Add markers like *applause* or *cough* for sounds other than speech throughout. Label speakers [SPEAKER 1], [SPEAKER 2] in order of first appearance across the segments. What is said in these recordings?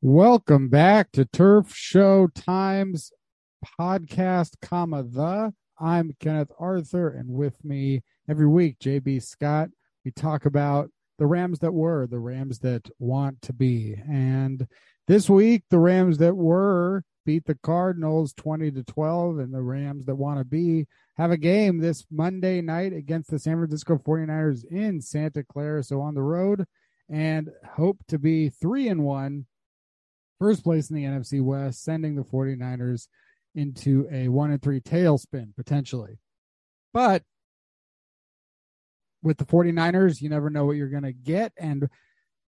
[SPEAKER 1] Welcome back to Turf Show Times podcast, comma the. I'm Kenneth Arthur, and with me every week, JB Scott. We talk about the Rams that were, the Rams that want to be. And this week, the Rams that were beat the Cardinals 20 to 12, and the Rams that want to be have a game this Monday night against the San Francisco 49ers in Santa Clara. So on the road and hope to be three and one first place in the NFC West, sending the 49ers into a one and three tailspin potentially. But with the 49ers, you never know what you're going to get. And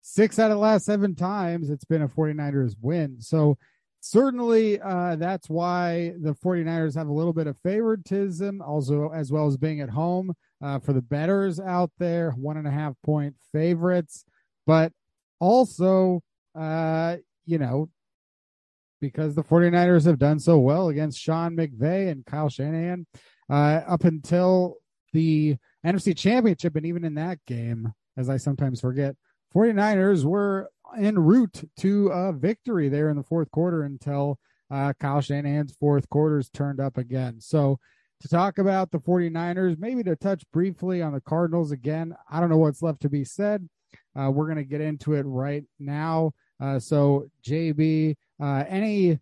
[SPEAKER 1] six out of the last seven times, it's been a 49ers win. So certainly uh, that's why the 49ers have a little bit of favoritism, also, as well as being at home uh, for the bettors out there, one and a half point favorites. But also, uh, you know, because the 49ers have done so well against Sean McVay and Kyle Shanahan uh, up until the NFC Championship. And even in that game, as I sometimes forget, 49ers were en route to a victory there in the fourth quarter until uh, Kyle Shanahan's fourth quarters turned up again. So, to talk about the 49ers, maybe to touch briefly on the Cardinals again, I don't know what's left to be said. Uh, we're going to get into it right now. Uh, so, JB, uh, any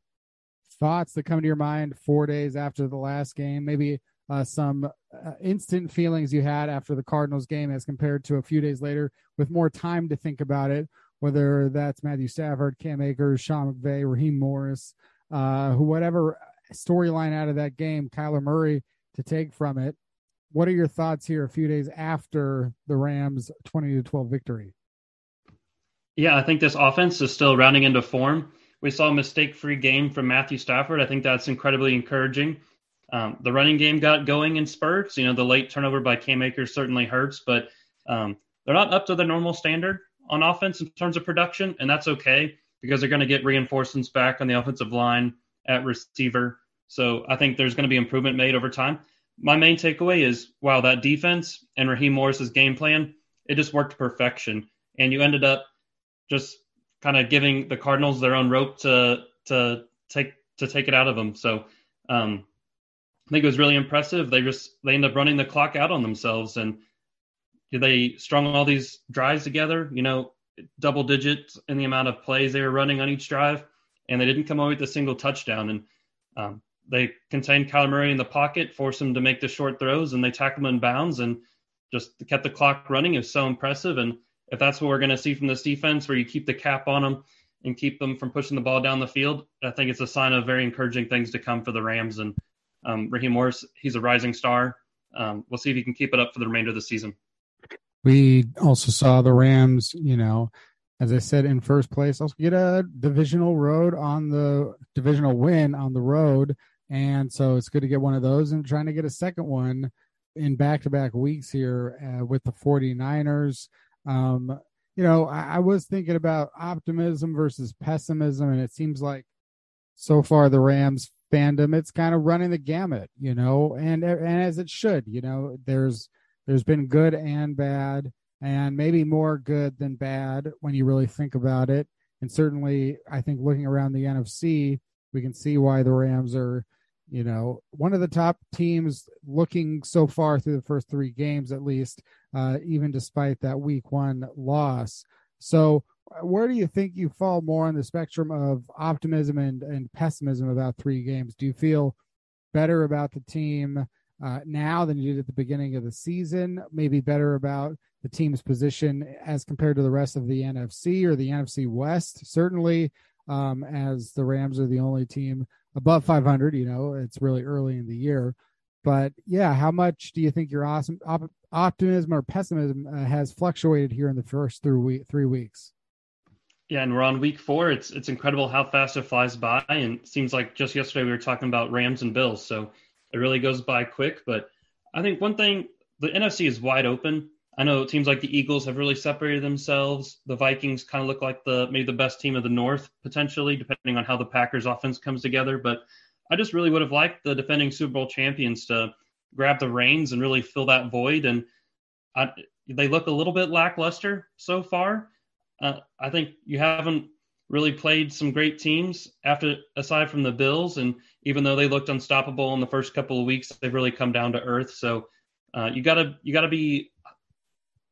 [SPEAKER 1] thoughts that come to your mind four days after the last game? Maybe uh, some uh, instant feelings you had after the Cardinals game as compared to a few days later with more time to think about it, whether that's Matthew Stafford, Cam Akers, Sean McVay, Raheem Morris, uh, who whatever storyline out of that game, Kyler Murray to take from it. What are your thoughts here a few days after the Rams 20 to 12 victory?
[SPEAKER 2] Yeah, I think this offense is still rounding into form. We saw a mistake free game from Matthew Stafford. I think that's incredibly encouraging. Um, the running game got going in spurts. You know, the late turnover by Cam Akers certainly hurts, but um, they're not up to the normal standard on offense in terms of production, and that's okay because they're going to get reinforcements back on the offensive line at receiver. So I think there's going to be improvement made over time. My main takeaway is wow, that defense and Raheem Morris's game plan, it just worked to perfection. And you ended up just kind of giving the Cardinals their own rope to to take to take it out of them. So um, I think it was really impressive. They just they end up running the clock out on themselves, and they strung all these drives together. You know, double digits in the amount of plays they were running on each drive, and they didn't come away with a single touchdown. And um, they contained Kyler Murray in the pocket, forced him to make the short throws, and they tackled him in bounds and just kept the clock running. It was so impressive. And if that's what we're going to see from this defense, where you keep the cap on them and keep them from pushing the ball down the field, I think it's a sign of very encouraging things to come for the Rams. And um, Raheem Morris, he's a rising star. Um, we'll see if he can keep it up for the remainder of the season.
[SPEAKER 1] We also saw the Rams, you know, as I said, in first place, also get a divisional road on the divisional win on the road. And so it's good to get one of those and trying to get a second one in back to back weeks here uh, with the 49ers. Um, you know, I, I was thinking about optimism versus pessimism, and it seems like so far the Rams fandom it's kind of running the gamut, you know, and and as it should, you know, there's there's been good and bad, and maybe more good than bad when you really think about it. And certainly, I think looking around the NFC, we can see why the Rams are you know, one of the top teams looking so far through the first three games, at least, uh, even despite that week one loss. So, uh, where do you think you fall more on the spectrum of optimism and, and pessimism about three games? Do you feel better about the team uh, now than you did at the beginning of the season? Maybe better about the team's position as compared to the rest of the NFC or the NFC West? Certainly, um, as the Rams are the only team above 500. You know, it's really early in the year, but yeah, how much do you think your awesome op- optimism or pessimism uh, has fluctuated here in the first three, week, three weeks.
[SPEAKER 2] Yeah, and we're on week four. It's it's incredible how fast it flies by, and seems like just yesterday we were talking about Rams and Bills, so it really goes by quick. But I think one thing the NFC is wide open. I know teams like the Eagles have really separated themselves. The Vikings kind of look like the maybe the best team of the North potentially, depending on how the Packers offense comes together. But I just really would have liked the defending Super Bowl champions to grab the reins and really fill that void. And I, they look a little bit lackluster so far. Uh, I think you haven't really played some great teams after aside from the Bills, and even though they looked unstoppable in the first couple of weeks, they've really come down to earth. So uh, you gotta you gotta be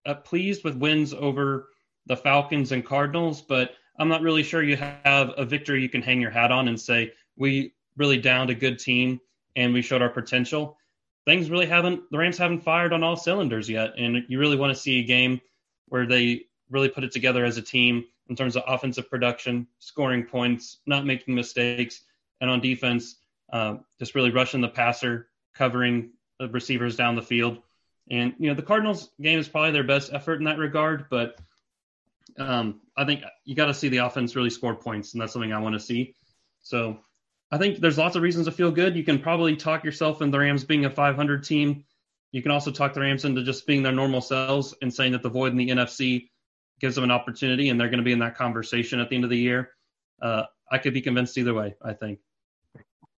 [SPEAKER 2] uh, pleased with wins over the Falcons and Cardinals, but I'm not really sure you have a victory you can hang your hat on and say we really downed a good team and we showed our potential. Things really haven't the Rams haven't fired on all cylinders yet, and you really want to see a game where they really put it together as a team in terms of offensive production, scoring points, not making mistakes, and on defense, uh, just really rushing the passer, covering the receivers down the field. And you know the Cardinals game is probably their best effort in that regard, but um, I think you got to see the offense really score points, and that's something I want to see. So I think there's lots of reasons to feel good. You can probably talk yourself into the Rams being a 500 team. You can also talk the Rams into just being their normal selves and saying that the void in the NFC gives them an opportunity and they're going to be in that conversation at the end of the year. Uh, I could be convinced either way, I think.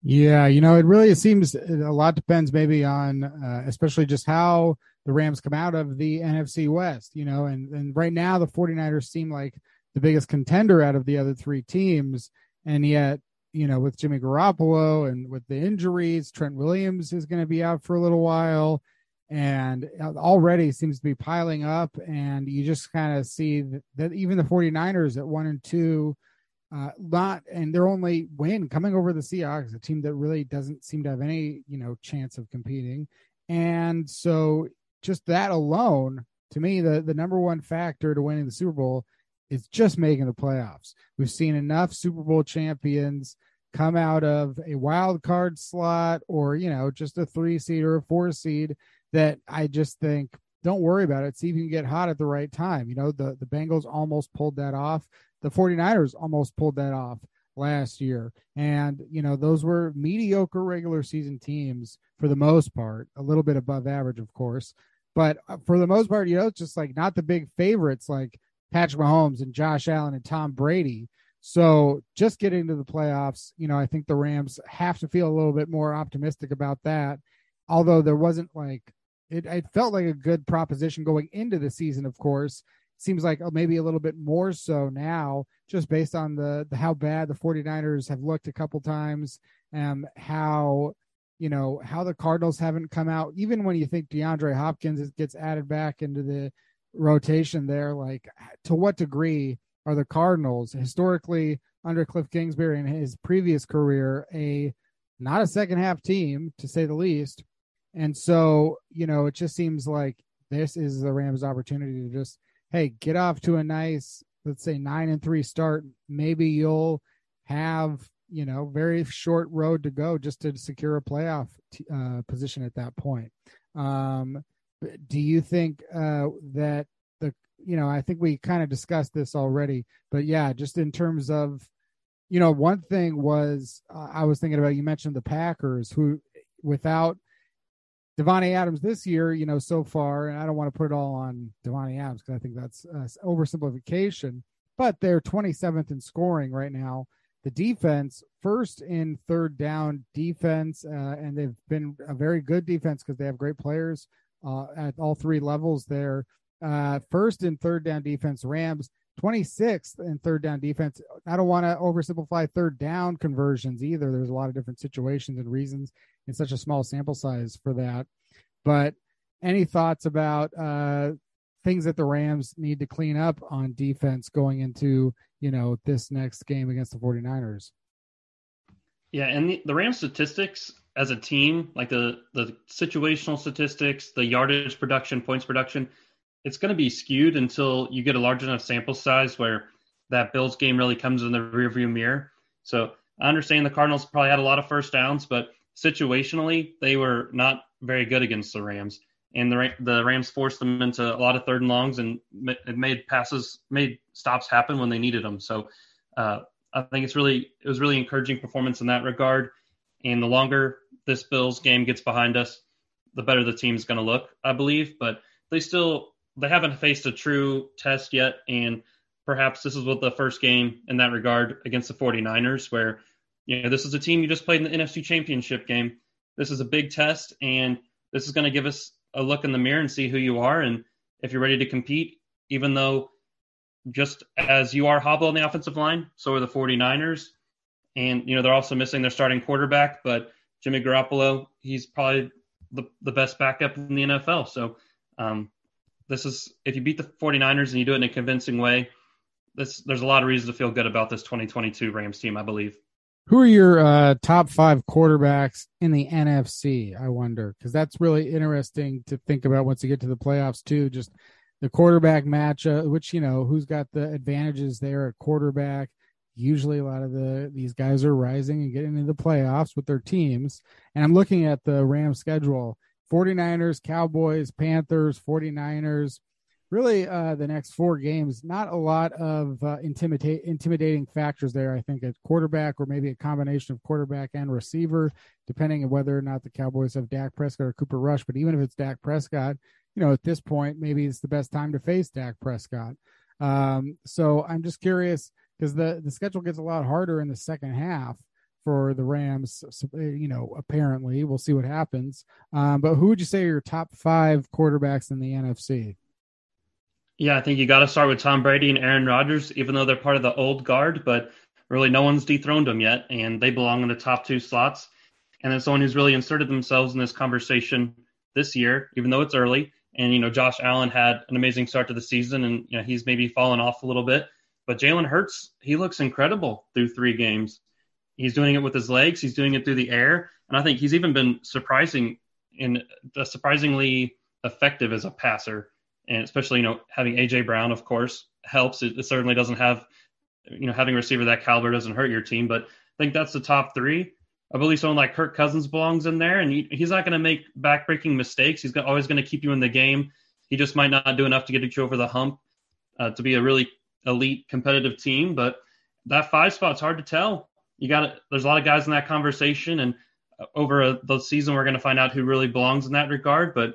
[SPEAKER 1] Yeah, you know, it really seems a lot depends maybe on, uh, especially just how the Rams come out of the NFC West, you know, and, and right now the 49ers seem like the biggest contender out of the other three teams. And yet, you know, with Jimmy Garoppolo and with the injuries, Trent Williams is going to be out for a little while and already seems to be piling up. And you just kind of see that, that, even the 49ers at one and two, uh, not and their only win coming over the Seahawks, a team that really doesn't seem to have any, you know, chance of competing. And so just that alone, to me, the, the number one factor to winning the Super Bowl is just making the playoffs. We've seen enough Super Bowl champions come out of a wild card slot or, you know, just a three seed or a four seed that I just think don't worry about it. See if you can get hot at the right time. You know, the, the Bengals almost pulled that off. The 49ers almost pulled that off last year. And, you know, those were mediocre regular season teams for the most part, a little bit above average, of course. But uh, for the most part, you know, it's just like not the big favorites like Patrick Mahomes and Josh Allen and Tom Brady. So just getting to the playoffs, you know, I think the Rams have to feel a little bit more optimistic about that. Although there wasn't like it, it felt like a good proposition going into the season, of course. Seems like oh, maybe a little bit more so now, just based on the, the how bad the 49ers have looked a couple times, and how you know how the Cardinals haven't come out. Even when you think DeAndre Hopkins gets added back into the rotation, there, like to what degree are the Cardinals historically under Cliff Kingsbury in his previous career a not a second half team to say the least, and so, you know, it just seems like this is the Rams' opportunity to just, hey, get off to a nice, let's say, nine and three start. Maybe you'll have, you know, very short road to go just to secure a playoff t- uh, position at that point. Um, do you think uh, that the, you know, I think we kind of discussed this already, but yeah, just in terms of, you know, one thing was uh, I was thinking about, you mentioned the Packers who, without Davante Adams this year, you know, so far, and I don't want to put it all on Davante Adams because I think that's uh, oversimplification. But they're 27th in scoring right now. The defense, first in third down defense, uh, and they've been a very good defense because they have great players uh, at all three levels there. Uh, first in third down defense, Rams 26th in third down defense. I don't want to oversimplify third down conversions either. There's a lot of different situations and reasons in such a small sample size for that. But any thoughts about uh, things that the Rams need to clean up on defense going into, you know, this next game against the 49ers?
[SPEAKER 2] Yeah, and the, the Rams statistics as a team, like the the situational statistics, the yardage production, points production, it's going to be skewed until you get a large enough sample size where that Bills game really comes in the rearview mirror. So I understand the Cardinals probably had a lot of first downs, but situationally they were not very good against the Rams. and the the Rams forced them into a lot of third and longs and made passes, made stops happen when they needed them. So uh, I think it's really it was really encouraging performance in that regard. And the longer this Bills game gets behind us, the better the team's going to look, I believe. But they still they haven't faced a true test yet, and perhaps this is what the first game in that regard against the 49ers, where you know this is a team you just played in the NFC Championship game. This is a big test, and this is going to give us a look in the mirror and see who you are and if you're ready to compete, even though just as you are hobble on the offensive line, so are the 49ers. And, you know, they're also missing their starting quarterback, but Jimmy Garoppolo, he's probably the, the best backup in the NFL. So um, this is, if you beat the 49ers and you do it in a convincing way, this, there's a lot of reasons to feel good about this 2022 Rams team, I believe.
[SPEAKER 1] Who are your uh, top five quarterbacks in the NFC? I wonder because that's really interesting to think about once you get to the playoffs too. Just the quarterback matchup, which you know who's got the advantages there at quarterback. Usually, a lot of the these guys are rising and getting into the playoffs with their teams. And I'm looking at the Rams schedule: 49ers, Cowboys, Panthers, 49ers, really uh, the next four games, not a lot of uh, intimidate, intimidating factors there. I think at quarterback or maybe a combination of quarterback and receiver, depending on whether or not the Cowboys have Dak Prescott or Cooper Rush. But even if it's Dak Prescott, you know, at this point, maybe it's the best time to face Dak Prescott. Um, so I'm just curious because the, the schedule gets a lot harder in the second half for the Rams. You know, apparently we'll see what happens. Um, but who would you say are your top five quarterbacks in the NFC?
[SPEAKER 2] Yeah, I think you got to start with Tom Brady and Aaron Rodgers, even though they're part of the old guard, but really no one's dethroned them yet, and they belong in the top two slots. And then someone who's really inserted themselves in this conversation this year, even though it's early. And you know, Josh Allen had an amazing start to the season, and you know he's maybe fallen off a little bit. But Jalen Hurts, he looks incredible through three games. He's doing it with his legs. He's doing it through the air, and I think he's even been surprising in uh, surprisingly effective as a passer and especially you know having AJ Brown, of course, helps. It, it, certainly doesn't have you know having a receiver that caliber doesn't hurt your team, but I think that's the top three. I believe someone like Kirk Cousins belongs in there, and he, he's not going to make backbreaking mistakes. He's always going to keep you in the game. He just might not do enough to get you over the hump uh, to be a really elite competitive team. But that five spot's hard to tell. You got to, there's a lot of guys in that conversation, and uh, over a, the season we're going to find out who really belongs in that regard. But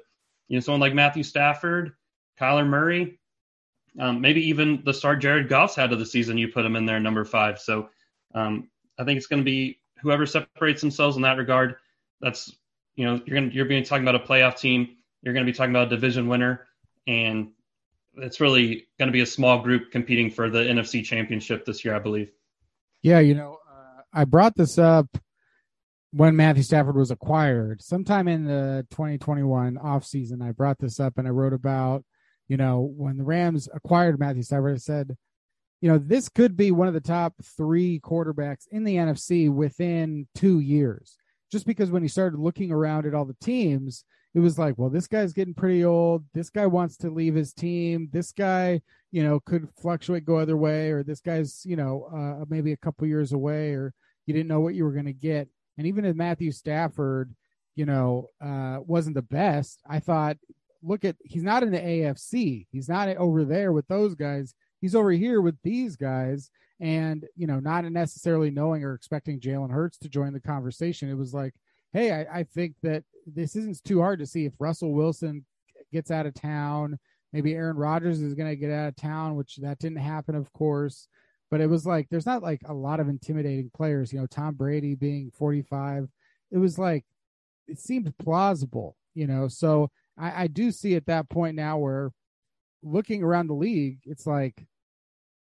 [SPEAKER 2] you know, someone like Matthew Stafford, Kyler Murray, um, maybe even the star Jared Goff's had of the season, you put him in there number five. So um, I think it's going to be whoever separates themselves in that regard. That's you know you're going to you're being talking about a playoff team. You're going to be talking about a division winner, and it's really going to be a small group competing for the NFC Championship this year, I believe.
[SPEAKER 1] Yeah, you know, uh, I brought this up when Matthew Stafford was acquired, sometime in the 2021 offseason. I brought this up and I wrote about you know, when the Rams acquired Matthew Stafford, I said, you know, this could be one of the top three quarterbacks in the NFC within two years. Just because when he started looking around at all the teams, it was like, well, this guy's getting pretty old. This guy wants to leave his team. This guy, you know, could fluctuate, go other way, or this guy's, you know, uh, maybe a couple years away, or you didn't know what you were going to get. And even if Matthew Stafford, you know, uh, wasn't the best, I thought look at he's not in the AFC. He's not over there with those guys. He's over here with these guys. And, you know, not necessarily knowing or expecting Jalen Hurts to join the conversation. It was like, hey, I, I think that this isn't too hard to see if Russell Wilson gets out of town. Maybe Aaron Rodgers is going to get out of town, which that didn't happen, of course. But it was like there's not like a lot of intimidating players. You know, Tom Brady being 45, it was like it seemed plausible. You know, so I, I do see at that point now where looking around the league, it's like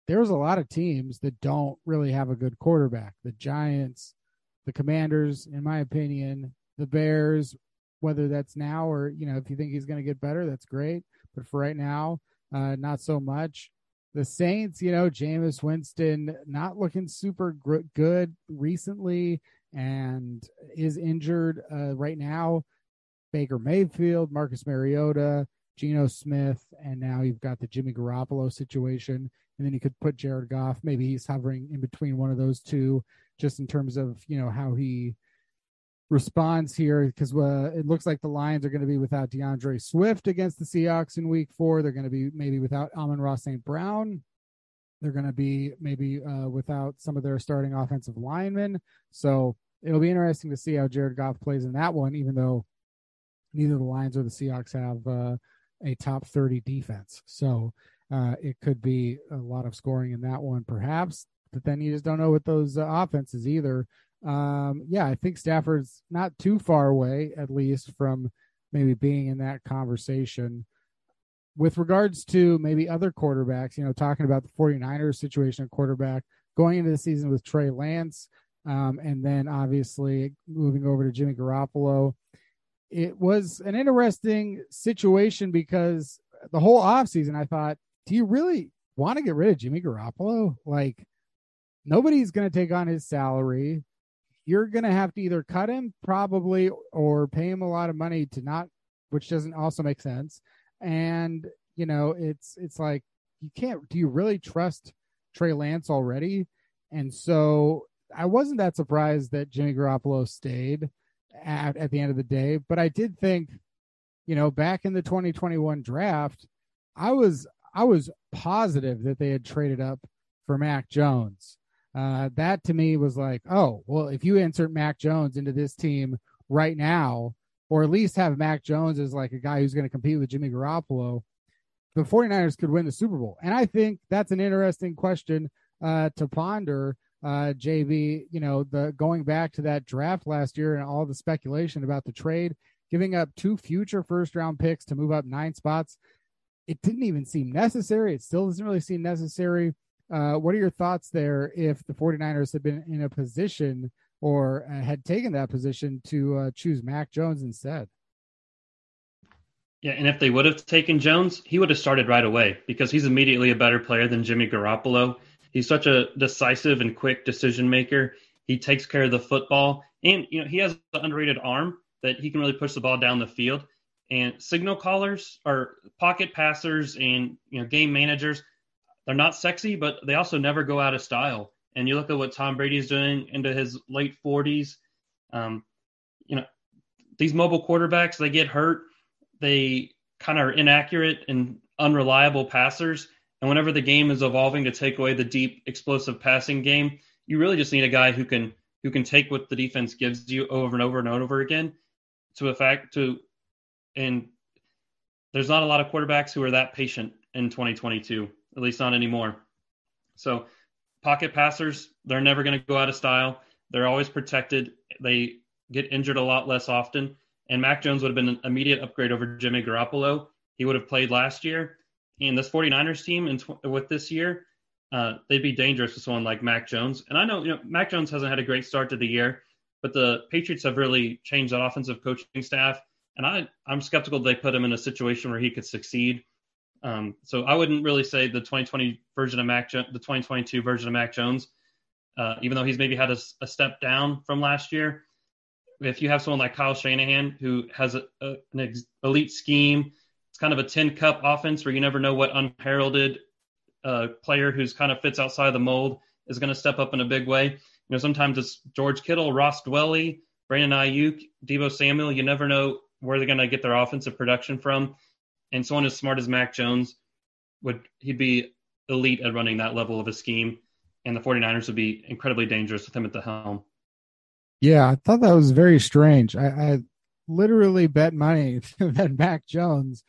[SPEAKER 1] there's a lot of teams that don't really have a good quarterback. The Giants, the Commanders, in my opinion, the Bears, whether that's now or, you know, if you think he's going to get better, that's great. But for right now, uh, not so much. The Saints, you know, Jameis Winston not looking super gr- good recently and is injured uh, right now. Baker Mayfield, Marcus Mariota, Geno Smith, and now you've got the Jimmy Garoppolo situation. And then you could put Jared Goff. Maybe he's hovering in between one of those two, just in terms of you know how he responds here because uh, it looks like the Lions are going to be without D'Andre Swift against the Seahawks in Week Four. They're going to be maybe without Amon-Ra St. Brown. They're going to be maybe uh, without some of their starting offensive linemen. So it'll be interesting to see how Jared Goff plays in that one, even though neither the Lions or the Seahawks have uh, a top 30 defense. So uh, it could be a lot of scoring in that one, perhaps. But then you just don't know what those uh, offenses either. Um, yeah, I think Stafford's not too far away, at least from maybe being in that conversation. With regards to maybe other quarterbacks, you know, talking about the 49ers situation at quarterback, going into the season with Trey Lance, um, and then obviously moving over to Jimmy Garoppolo. It was an interesting situation because the whole offseason I thought, do you really want to get rid of Jimmy Garoppolo? Like, nobody's going to take on his salary. You're going to have to either cut him probably or pay him a lot of money to not, which doesn't also make sense. And, you know, it's, it's like, you can't, do you really trust Trey Lance already? And so I wasn't that surprised that Jimmy Garoppolo stayed at, at the end of the day, but I did think, you know, back in the 2021 draft, I was I was positive that they had traded up for Mac Jones. Uh, that to me was like, oh, well, if you insert Mac Jones into this team right now, or at least have Mac Jones as like a guy who's going to compete with Jimmy Garoppolo, the 49ers could win the Super Bowl. And I think that's an interesting question uh, to ponder uh, JB, you know, the going back to that draft last year and all the speculation about the trade, giving up two future first round picks to move up nine spots. It didn't even seem necessary. It still doesn't really seem necessary. Uh, what are your thoughts there if the 49ers had been in a position or uh, had taken that position to uh, choose Mac Jones instead?
[SPEAKER 2] Yeah, and if they would have taken Jones, he would have started right away because he's immediately a better player than Jimmy Garoppolo. He's such a decisive and quick decision maker. He takes care of the football, and you know he has an underrated arm that he can really push the ball down the field. And signal callers are pocket passers and you know game managers. They're not sexy, but they also never go out of style. And you look at what Tom Brady's doing into his late 40s. Um, you know, these mobile quarterbacks they get hurt. They kind of are inaccurate and unreliable passers. And whenever the game is evolving to take away the deep, explosive passing game, you really just need a guy who can who can take what the defense gives you over and over and over again to a fact to and there's not a lot of quarterbacks who are that patient in 2022, at least not anymore. So pocket passers, they're never going to go out of style. They're always protected. They get injured a lot less often. And Mac Jones would have been an immediate upgrade over Jimmy Garoppolo. He would have played last year and this 49ers team tw- with this year, uh, they'd be dangerous with someone like Mac Jones. And I know, you know, Mac Jones hasn't had a great start to the year, but the Patriots have really changed that offensive coaching staff. And I, I'm skeptical they put him in a situation where he could succeed. Um, so I wouldn't really say the 2020 version of Mac, the 2022 version of Mac Jones, uh, even though he's maybe had a, a, step down from last year. If you have someone like Kyle Shanahan who has a, a, an ex- elite scheme, it's kind of a 10 cup offense where you never know what unheralded uh, player who's kind of fits outside the mold is going to step up in a big way. You know, sometimes it's George Kittle, Ross Dwelley, Brandon Aiyuk, Deebo Samuel. You never know where they're going to get their offensive production from. And someone as smart as Mac Jones would he'd be elite at running that level of a scheme, and the 49ers would be incredibly dangerous with him at the helm.
[SPEAKER 1] Yeah, I thought that was very strange. I, I literally bet money *laughs* that Mac Jones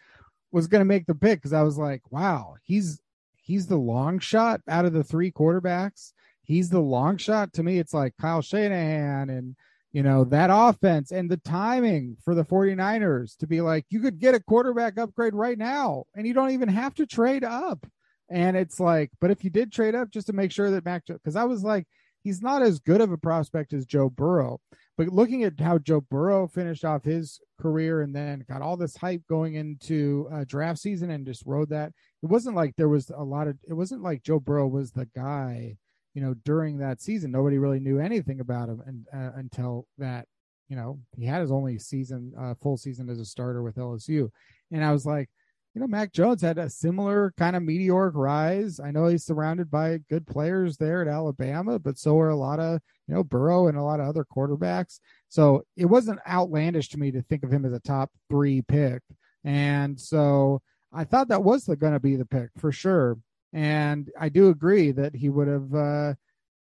[SPEAKER 1] was going to make the pick because I was like, wow, he's he's the long shot out of the three quarterbacks. He's the long shot. To me, it's like Kyle Shanahan and you know that offense and the timing for the 49ers to be like you could get a quarterback upgrade right now and you don't even have to trade up. And it's like, but if you did trade up just to make sure that Mac because I was like, he's not as good of a prospect as Joe Burrow. But looking at how Joe Burrow finished off his career and then got all this hype going into uh, draft season and just rode that, it wasn't like there was a lot of, it wasn't like Joe Burrow was the guy, you know, during that season. Nobody really knew anything about him and, uh, until that, you know, he had his only season, uh, full season as a starter with LSU. And I was like, you know, Mac Jones had a similar kind of meteoric rise. I know he's surrounded by good players there at Alabama, but so are a lot of, you know, Burrow and a lot of other quarterbacks. So it wasn't outlandish to me to think of him as a top three pick. And so I thought that was going to be the pick for sure. And I do agree that he would have, uh,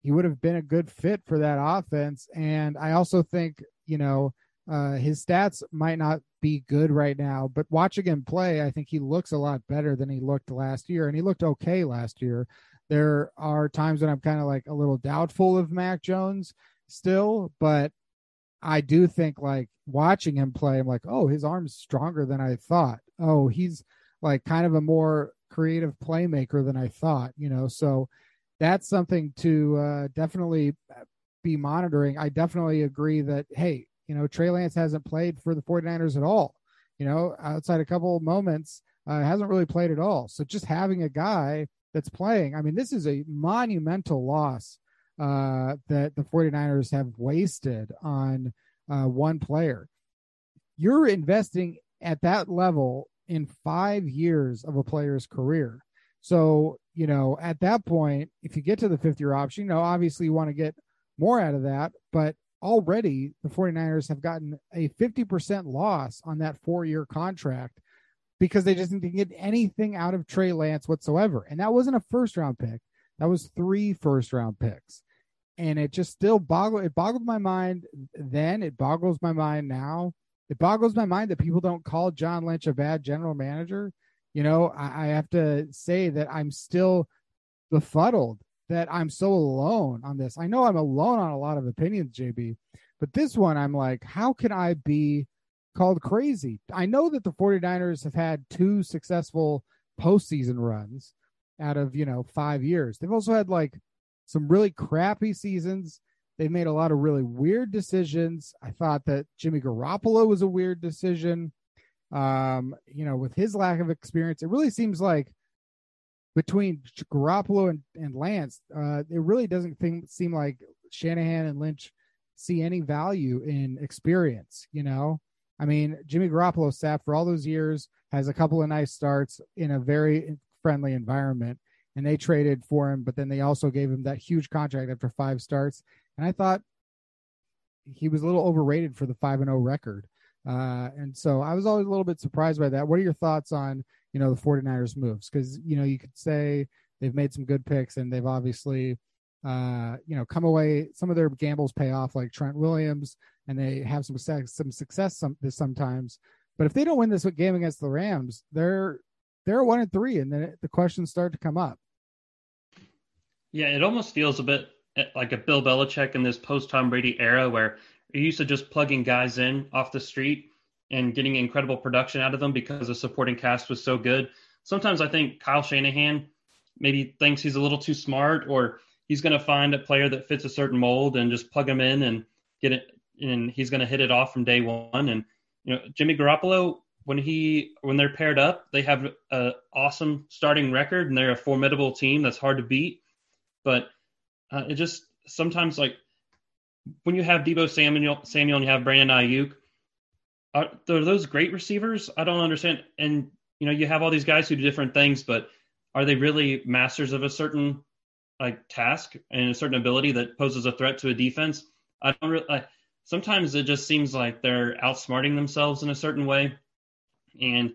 [SPEAKER 1] he would have been a good fit for that offense. And I also think, you know, uh, his stats might not be good right now, but watching him play, I think he looks a lot better than he looked last year, and he looked okay last year. There are times when I'm kind of like a little doubtful of Mac Jones still, but I do think like watching him play, I'm like, oh, his arm's stronger than I thought. Oh, he's like kind of a more creative playmaker than I thought, you know. So that's something to uh, definitely be monitoring. I definitely agree that hey, you know, Trey Lance hasn't played for the 49ers at all. You know, outside a couple moments, uh, hasn't really played at all. So just having a guy that's playing, I mean, this is a monumental loss uh, that the 49ers have wasted on uh, one player. You're investing at that level in five years of a player's career. So, you know, at that point, if you get to the fifth year option, you know, obviously you want to get more out of that, but already the 49ers have gotten a 50% loss on that four year contract because they just didn't get anything out of Trey Lance whatsoever. And that wasn't a first round pick, that was three first round picks. And it just still boggled, it boggled my mind then. It boggles my mind now. It boggles my mind that people don't call John Lynch a bad general manager. You know, I, I have to say that I'm still befuddled that I'm so alone on this. I know I'm alone on a lot of opinions, JB, but this one I'm like, how can I be called crazy? I know that the 49ers have had two successful postseason runs out of, you know, five years. They've also had like some really crappy seasons. They've made a lot of really weird decisions. I thought that Jimmy Garoppolo was a weird decision. Um, you know, with his lack of experience, it really seems like between Garoppolo and, and Lance, uh, it really doesn't think, seem like Shanahan and Lynch see any value in experience. You know, I mean, Jimmy Garoppolo sat for all those years, has a couple of nice starts in a very friendly environment, and they traded for him, but then they also gave him that huge contract after five starts. And I thought he was a little overrated for the five and zero oh record. Uh, and so I was always a little bit surprised by that. What are your thoughts on you know the 49ers moves because you know you could say they've made some good picks and they've obviously uh you know come away some of their gambles pay off like Trent Williams and they have some success, some success some sometimes but if they don't win this game against the Rams they're they're one and three and then the questions start to come up
[SPEAKER 2] yeah it almost feels a bit like a Bill Belichick in this post Tom Brady era where he used to just plugging guys in off the street and getting incredible production out of them because the supporting cast was so good. Sometimes I think Kyle Shanahan maybe thinks he's a little too smart or he's going to find a player that fits a certain mold and just plug him in and get it and he's going to hit it off from day one and you know Jimmy Garoppolo when he when they're paired up they have an awesome starting record and they're a formidable team that's hard to beat but uh, it just sometimes like when you have Deebo Samuel Samuel and you have Brandon Aiyuk are, are those great receivers? I don't understand. And you know, you have all these guys who do different things, but are they really masters of a certain like task and a certain ability that poses a threat to a defense? I don't really. I, sometimes it just seems like they're outsmarting themselves in a certain way, and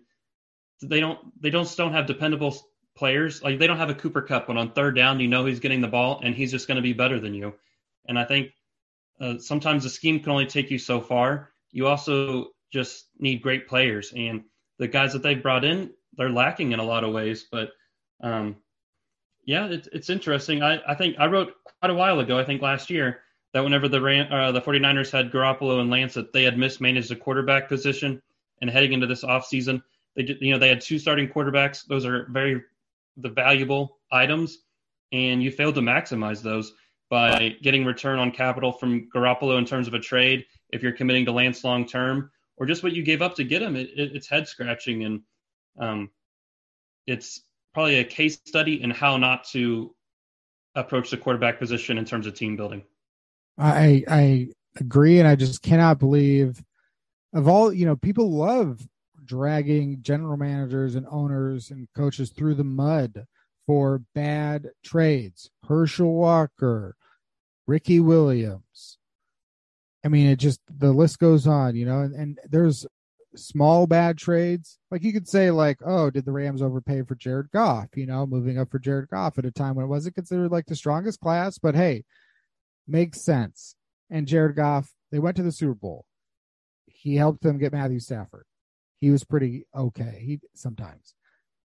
[SPEAKER 2] they don't. They don't don't have dependable players. Like they don't have a Cooper Kupp, but on third down you know he's getting the ball and he's just going to be better than you. And I think uh, sometimes the scheme can only take you so far. You also just need great players. And the guys that they've brought in, they're lacking in a lot of ways. But um, yeah, it, it's interesting. I, I think I wrote quite a while ago, I think last year, that whenever the uh, the 49ers had Garoppolo and Lance, that they had mismanaged the quarterback position. And heading into this offseason, they did, you know, they had two starting quarterbacks. Those are very the valuable items, and you failed to maximize those by getting return on capital from Garoppolo in terms of a trade. If you're committing to Lance long term, or just what you gave up to get him, it, it, it's head scratching and um, it's probably a case study in how not to approach the quarterback position in terms of team building.
[SPEAKER 1] I I agree, and I just cannot believe of all you know people love dragging general managers and owners and coaches through the mud for bad trades. Herschel Walker, Ricky Williams. I mean, it just the list goes on, you know, and, and there's small bad trades. Like you could say, like, oh, did the Rams overpay for Jared Goff? You know, moving up for Jared Goff at a time when it wasn't considered like the strongest class, but hey, makes sense. And Jared Goff, they went to the Super Bowl. He helped them get Matthew Stafford. He was pretty okay. He sometimes.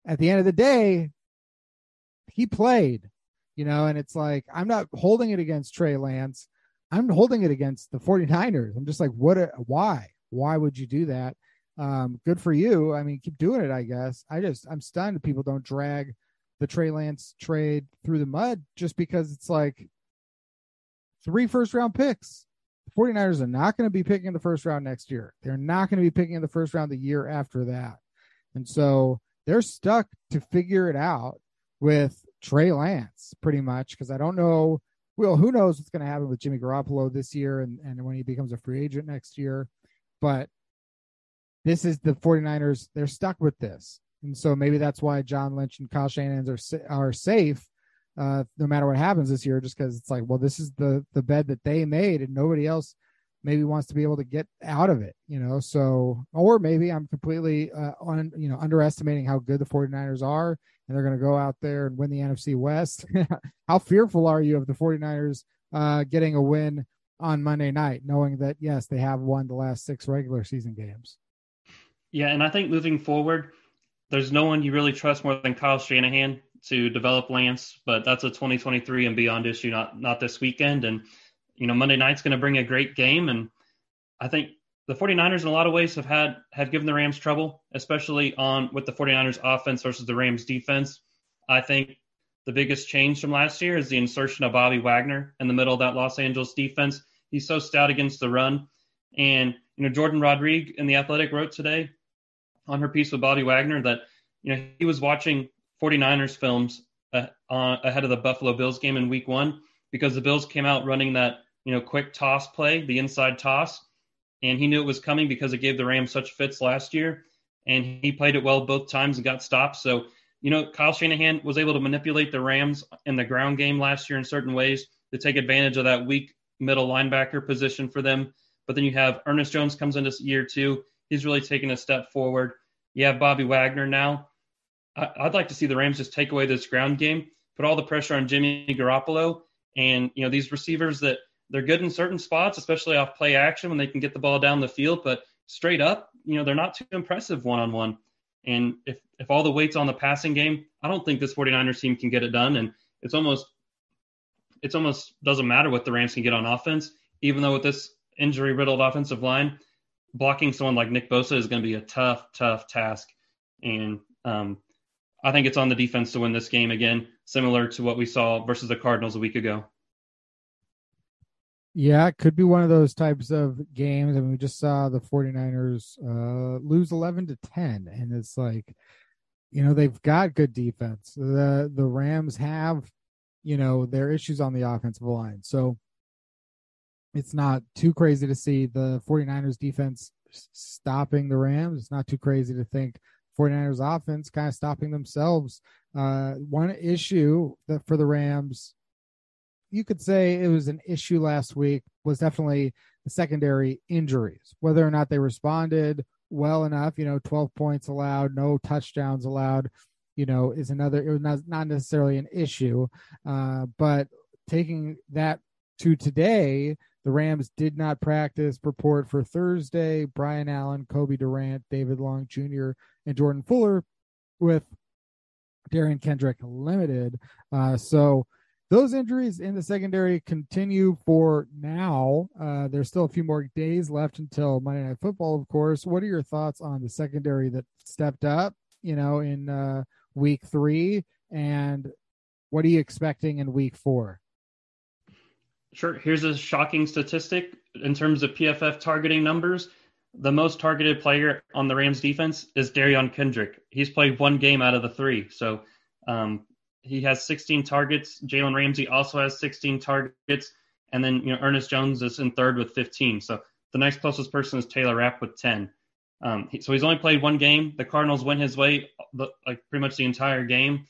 [SPEAKER 1] At the end of the day, he played, you know, and it's like I'm not holding it against Trey Lance. I'm holding it against the 49ers. I'm just like, what a, why? Why would you do that? Um, good for you. I mean, keep doing it, I guess. I just I'm stunned people don't drag the Trey Lance trade through the mud just because it's like three first round picks. The 49ers are not going to be picking in the first round next year. They're not going to be picking in the first round the year after that. And so they're stuck to figure it out with Trey Lance pretty much because I don't know. Well, who knows what's going to happen with Jimmy Garoppolo this year and, and when he becomes a free agent next year. But this is the 49ers. They're stuck with this. And so maybe that's why John Lynch and Kyle Shanahan are, are safe uh, no matter what happens this year, just because it's like, well, this is the the bed that they made, and nobody else maybe wants to be able to get out of it, you know. So, or maybe I'm completely uh, on, you know, underestimating how good the 49ers are, and they're going to go out there and win the NFC West. *laughs* how fearful are you of the 49ers uh, getting a win on Monday night, knowing that yes, they have won the last six regular season games?
[SPEAKER 2] Yeah, and I think moving forward, there's no one you really trust more than Kyle Shanahan to develop Lance, but that's a 2023 and beyond issue, not not this weekend. And you know, Monday night's going to bring a great game, and I think the 49ers in a lot of ways have had have given the Rams trouble, especially on with the 49ers offense versus the Rams defense. I think the biggest change from last year is the insertion of Bobby Wagner in the middle of that Los Angeles defense. He's so stout against the run, and you know Jourdan Rodrigue in the Athletic wrote today on her piece with Bobby Wagner that you know he was watching 49ers films uh, ahead of the Buffalo Bills game in week one because the Bills came out running that, you know, quick toss play, the inside toss. And he knew it was coming because it gave the Rams such fits last year. And he played it well both times and got stopped. So, you know, Kyle Shanahan was able to manipulate the Rams in the ground game last year in certain ways to take advantage of that weak middle linebacker position for them. But then you have Ernest Jones comes into year two. He's really taken a step forward. You have Bobby Wagner now, I'd like to see the Rams just take away this ground game, put all the pressure on Jimmy Garoppolo, and you know these receivers that they're good in certain spots, especially off play action when they can get the ball down the field, but straight up, you know, they're not too impressive one on one. And if if all the weight's on the passing game, I don't think this 49ers team can get it done. And it's almost it's almost doesn't matter what the Rams can get on offense, even though with this injury riddled offensive line, blocking someone like Nick Bosa is going to be a tough, tough task. And um, I think it's on the defense to win this game again, similar to what we saw versus the Cardinals a week ago.
[SPEAKER 1] Yeah, it could be one of those types of games. I mean, we just saw the 49ers uh, lose 11 to 10, and it's like, you know, they've got good defense. The the Rams have, you know, their issues on the offensive line. So it's not too crazy to see the 49ers defense stopping the Rams. It's not too crazy to think 49ers offense kind of stopping themselves. Uh, one issue that for the Rams, you could say it was an issue last week, was definitely the secondary injuries. Whether or not they responded well enough, you know, 12 points allowed, no touchdowns allowed, you know, is another, it was not, not necessarily an issue. Uh, but taking that to today, the Rams did not practice report for Thursday. Brian Allen, Cobie Durant, David Long Jr., and Jordan Fuller with Derion Kendrick limited. Uh, so those injuries in the secondary continue for now. Uh, there's still a few more days left until Monday Night Football, of course. What are your thoughts on the secondary that stepped up, you know, in uh, week three? And what are you expecting in week four?
[SPEAKER 2] Sure. Here's a shocking statistic in terms of PFF targeting numbers the most targeted player on the Rams defense is Derion Kendrick. He's played one game out of the three. So um, he has 16 targets. Jalen Ramsey also has 16 targets. And then, you know, Ernest Jones is in third with 15. So the next closest person is Taylor Rapp with 10. Um, he, so he's only played one game. The Cardinals went his way like pretty much the entire game,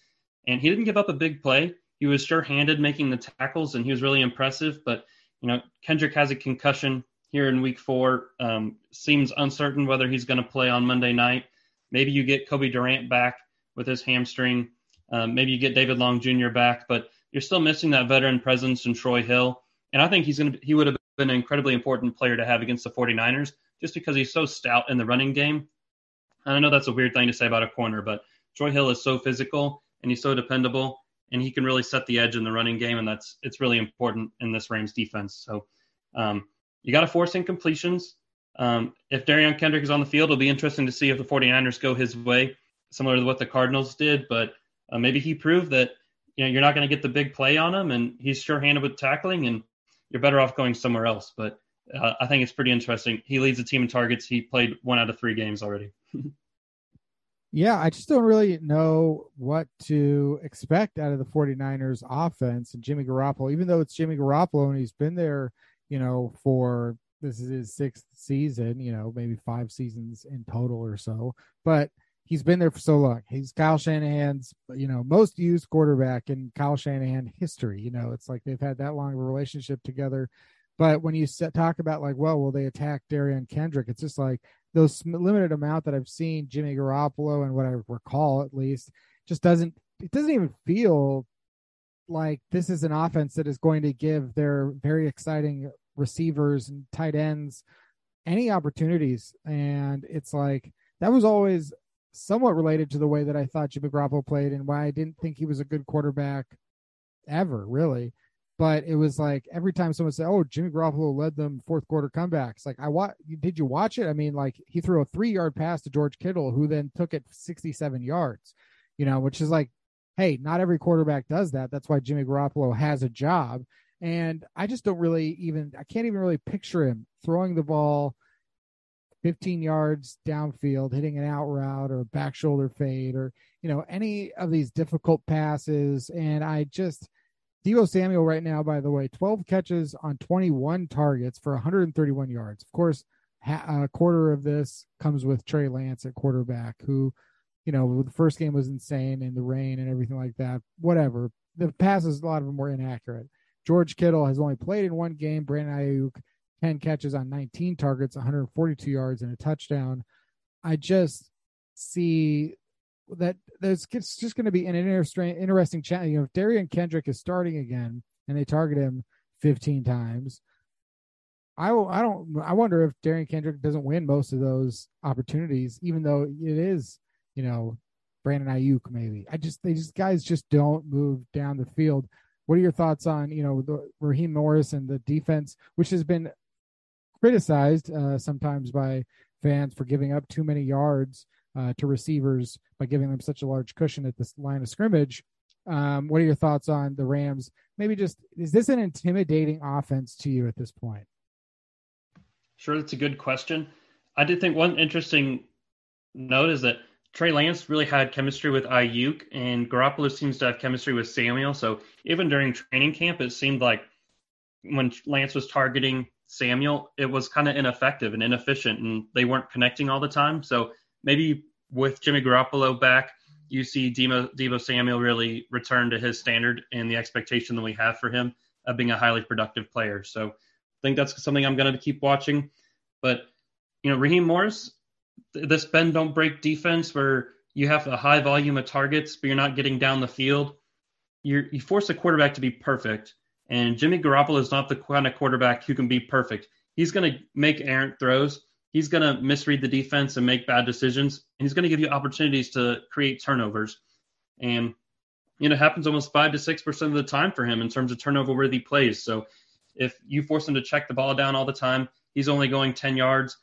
[SPEAKER 2] and he didn't give up a big play. He was sure-handed making the tackles, and he was really impressive. But you know, Kendrick has a concussion here in Week Four. Um, seems uncertain whether he's going to play on Monday night. Maybe you get Cobie Durant back with his hamstring. Um, maybe you get David Long Jr. back, but you're still missing that veteran presence in Troy Hill. And I think he's going to he would have been an incredibly important player to have against the 49ers just because he's so stout in the running game. And I know that's a weird thing to say about a corner, but Troy Hill is so physical and he's so dependable and he can really set the edge in the running game and that's it's really important in this Rams defense. So um, you got to force incompletions. Um, if Derion Kendrick is on the field, it'll be interesting to see if the 49ers go his way, similar to what the Cardinals did. But uh, maybe he proved that you know you're not going to get the big play on him, and he's sure-handed with tackling, and you're better off going somewhere else. But uh, I think it's pretty interesting. He leads the team in targets. He played one out of three games already. *laughs*
[SPEAKER 1] yeah, I just don't really know what to expect out of the 49ers offense and Jimmy Garoppolo, even though it's Jimmy Garoppolo and he's been there, you know, for this is his sixth season, you know, maybe five seasons in total or so. But he's been there for so long. He's Kyle Shanahan's, you know, most used quarterback in Kyle Shanahan history. You know, it's like they've had that long of a relationship together. But when you set, talk about like, well, will they attack Derion Kendrick? It's just like those limited amount that I've seen Jimmy Garoppolo and what I recall at least just doesn't it doesn't even feel like this is an offense that is going to give their very exciting receivers and tight ends any opportunities. And it's like that was always somewhat related to the way that I thought Jimmy Garoppolo played and why I didn't think he was a good quarterback ever, really. But it was like every time someone said, "Oh, Jimmy Garoppolo led them fourth quarter comebacks," like I watch. Did you watch it? I mean, like he threw a three yard pass to George Kittle, who then took it sixty seven yards. You know, which is like, hey, not every quarterback does that. That's why Jimmy Garoppolo has a job. And I just don't really even. I can't even really picture him throwing the ball 15 yards downfield, hitting an out route or a back shoulder fade or, you know, any of these difficult passes. And I just, Deebo Samuel right now, by the way, 12 catches on 21 targets for 131 yards. Of course, a quarter of this comes with Trey Lance at quarterback, who, you know, the first game was insane in the rain and everything like that. Whatever. The passes, a lot of them were inaccurate. George Kittle has only played in one game. Brandon Aiyuk 10 catches on 19 targets, 142 yards, and a touchdown. I just see that there's it's just going to be an interesting interesting chat. You know, if Derion Kendrick is starting again and they target him 15 times, I will, I don't I wonder if Derion Kendrick doesn't win most of those opportunities, even though it is you know Brandon Aiyuk maybe. I just they just guys just don't move down the field. What are your thoughts on you know the Raheem Morris and the defense, which has been criticized uh, sometimes by fans for giving up too many yards uh, to receivers by giving them such a large cushion at this line of scrimmage. Um, what are your thoughts on the Rams? Maybe just is this an intimidating offense to you at this point?
[SPEAKER 2] Sure, that's a good question. I did think one interesting note is that Trey Lance really had chemistry with Aiyuk, and Garoppolo seems to have chemistry with Samuel. So even during training camp, it seemed like when Lance was targeting Samuel, it was kind of ineffective and inefficient, and they weren't connecting all the time. So maybe with Jimmy Garoppolo back, you see Deebo, Deebo Samuel really return to his standard and the expectation that we have for him of being a highly productive player. So I think that's something I'm going to keep watching. But you know, Raheem Morris, this bend don't break defense where you have a high volume of targets, but you're not getting down the field. you you force a quarterback to be perfect, and Jimmy Garoppolo is not the kind of quarterback who can be perfect. He's going to make errant throws. He's going to misread the defense and make bad decisions. And he's going to give you opportunities to create turnovers. And, you know, it happens almost five to 6% of the time for him in terms of turnover worthy plays. So if you force him to check the ball down all the time, he's only going 10 yards.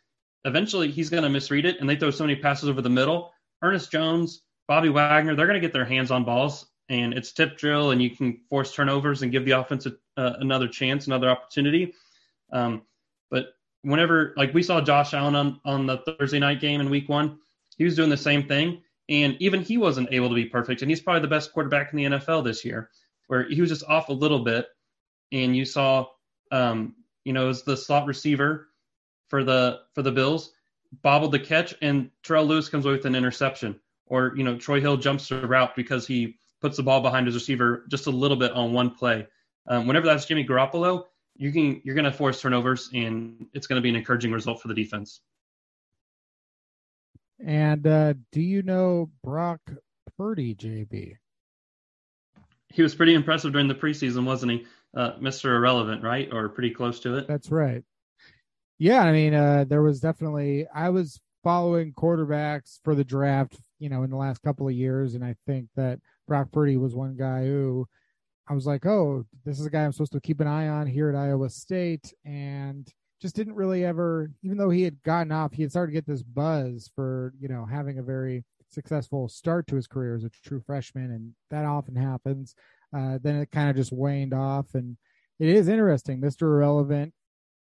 [SPEAKER 2] Eventually, he's going to misread it. And they throw so many passes over the middle. Ernest Jones, Bobby Wagner, they're going to get their hands on balls and it's tip drill, and you can force turnovers and give the offense a, uh, another chance, another opportunity. Um, but whenever, like we saw Josh Allen on, on the Thursday night game in week one, he was doing the same thing. And even he wasn't able to be perfect. And he's probably the best quarterback in the NFL this year, where he was just off a little bit. And you saw, um, you know, as the slot receiver for the for the Bills, bobbled the catch, and Terrell Lewis comes away with an interception. Or, you know, Troy Hill jumps the route because he puts the ball behind his receiver just a little bit on one play. Um, whenever that's Jimmy Garoppolo, you can you're going to force turnovers, and it's going to be an encouraging result for the defense.
[SPEAKER 1] And uh, do you know Brock Purdy, JB?
[SPEAKER 2] He was pretty impressive during the preseason, wasn't he? Uh, Mr. Irrelevant, right? Or pretty close to it.
[SPEAKER 1] That's right. Yeah, I mean, uh, there was definitely I was following quarterbacks for the draft, you know, in the last couple of years, and I think that Brock Purdy was one guy who I was like, oh, this is a guy I'm supposed to keep an eye on here at Iowa State, and just didn't really ever, even though he had gotten off, he had started to get this buzz for you know having a very successful start to his career as a true freshman, and that often happens. Uh, then it kind of just waned off, and it is interesting. Mr. Irrelevant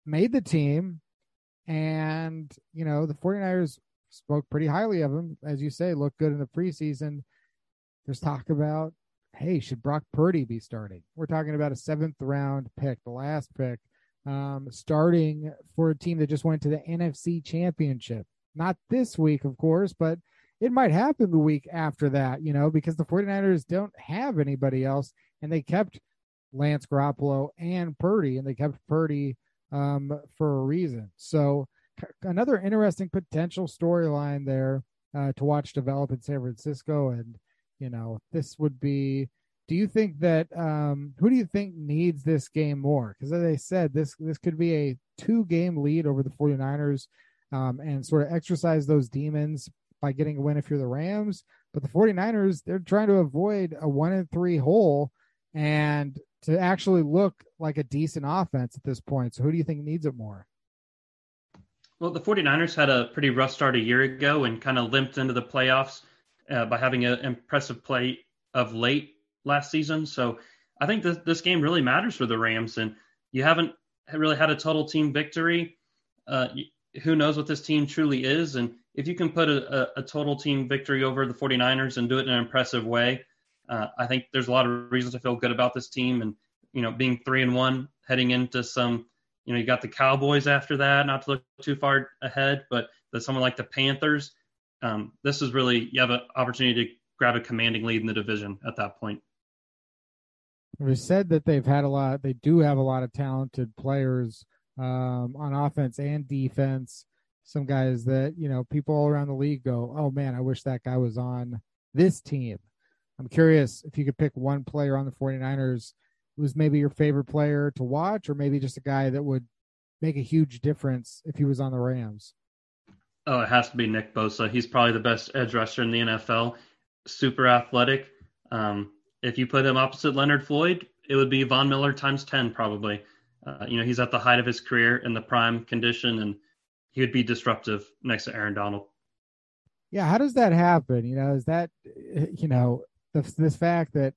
[SPEAKER 1] made the team, and you know the 49ers spoke pretty highly of him, as you say, looked good in the preseason. There's talk about hey, should Brock Purdy be starting? We're talking about a seventh round pick, the last pick, um, starting for a team that just went to the NFC championship. Not this week, of course, but it might happen the week after that, you know, because the 49ers don't have anybody else and they kept Lance Garoppolo and Purdy and they kept Purdy um, for a reason. So, another interesting potential storyline there uh, to watch develop in San Francisco. And you know, this would be. Do you think that um, who do you think needs this game more? Because as I said, this this could be a two game lead over the 49ers um, and sort of exercise those demons by getting a win if you're the Rams. But the 49ers, they're trying to avoid a one and three hole and to actually look like a decent offense at this point. So who do you think needs it more?
[SPEAKER 2] Well, the 49ers had a pretty rough start a year ago and kind of limped into the playoffs uh, by having an impressive play of late last season. So I think this, this game really matters for the Rams. And you haven't really had a total team victory. Uh, who knows what this team truly is? And if you can put a, a, a, total team victory over the 49ers and do it in an impressive way, uh, I think there's a lot of reasons to feel good about this team. And, you know, being three and one heading into some, you know, you got the Cowboys after that, not to look too far ahead, but there's someone like the Panthers um, this is really you have an opportunity to grab a commanding lead in the division at that point.
[SPEAKER 1] We said that they've had a lot. They do have a lot of talented players um, on offense and defense. Some guys that you know people all around the league go, "Oh man, I wish that guy was on this team." I'm curious if you could pick one player on the 49ers who's maybe your favorite player to watch, or maybe just a guy that would make a huge difference if he was on the Rams.
[SPEAKER 2] Oh, it has to be Nick Bosa. He's probably the best edge rusher in the NFL. Super athletic. Um, if you put him opposite Leonard Floyd, it would be Von Miller times 10 probably. Uh, you know, he's at the height of his career in the prime condition, and he would be disruptive next to Aaron Donald.
[SPEAKER 1] Yeah, how does that happen? You know, is that, you know, the, this fact that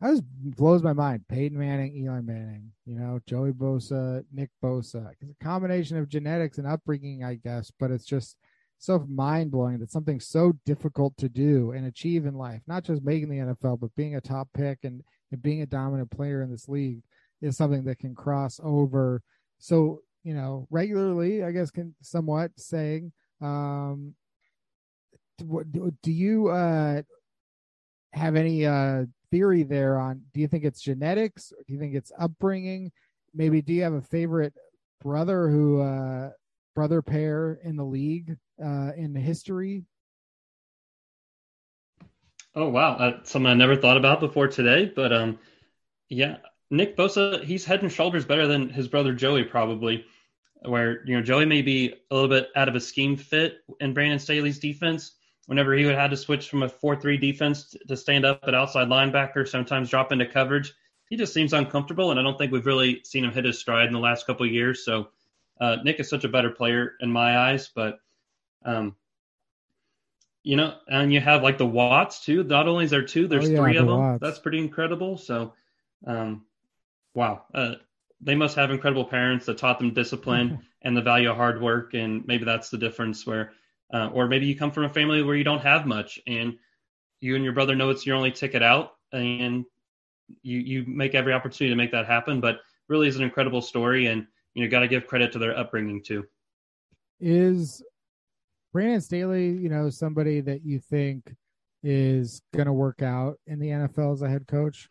[SPEAKER 1] I just blows my mind. Peyton Manning, Eli Manning, you know, Joey Bosa, Nick Bosa. It's a combination of genetics and upbringing, I guess, but it's just so mind blowing that something so difficult to do and achieve in life, not just making the NFL, but being a top pick and, and being a dominant player in this league is something that can cross over. So, you know, regularly, I guess, can somewhat saying, um, do, do you, uh, have any, uh, theory there on do you think it's genetics? Or do you think it's upbringing? Maybe do you have a favorite brother who uh brother pair in the league uh in history?
[SPEAKER 2] Oh wow, that's something I never thought about before today, but um yeah, Nick Bosa, he's head and shoulders better than his brother Joey probably. Where you know Joey may be a little bit out of a scheme fit in Brandon Staley's defense, whenever he would have to switch from a 4-3 defense to stand up at outside linebacker, sometimes drop into coverage. He just seems uncomfortable, and I don't think we've really seen him hit his stride in the last couple of years. So uh, Nick is such a better player in my eyes, but um, you know, and you have like the Watts too. Not only is there two, there's oh, yeah, three the of them. Watts. That's pretty incredible. So, um, wow, uh, they must have incredible parents that taught them discipline *laughs* and the value of hard work, and maybe that's the difference where uh, or maybe you come from a family where you don't have much and you and your brother know it's your only ticket out and you you make every opportunity to make that happen but really is an incredible story and you know got to give credit to their upbringing too
[SPEAKER 1] is Brandon Staley, you know, somebody that you think is going to work out in the NFL as a head coach?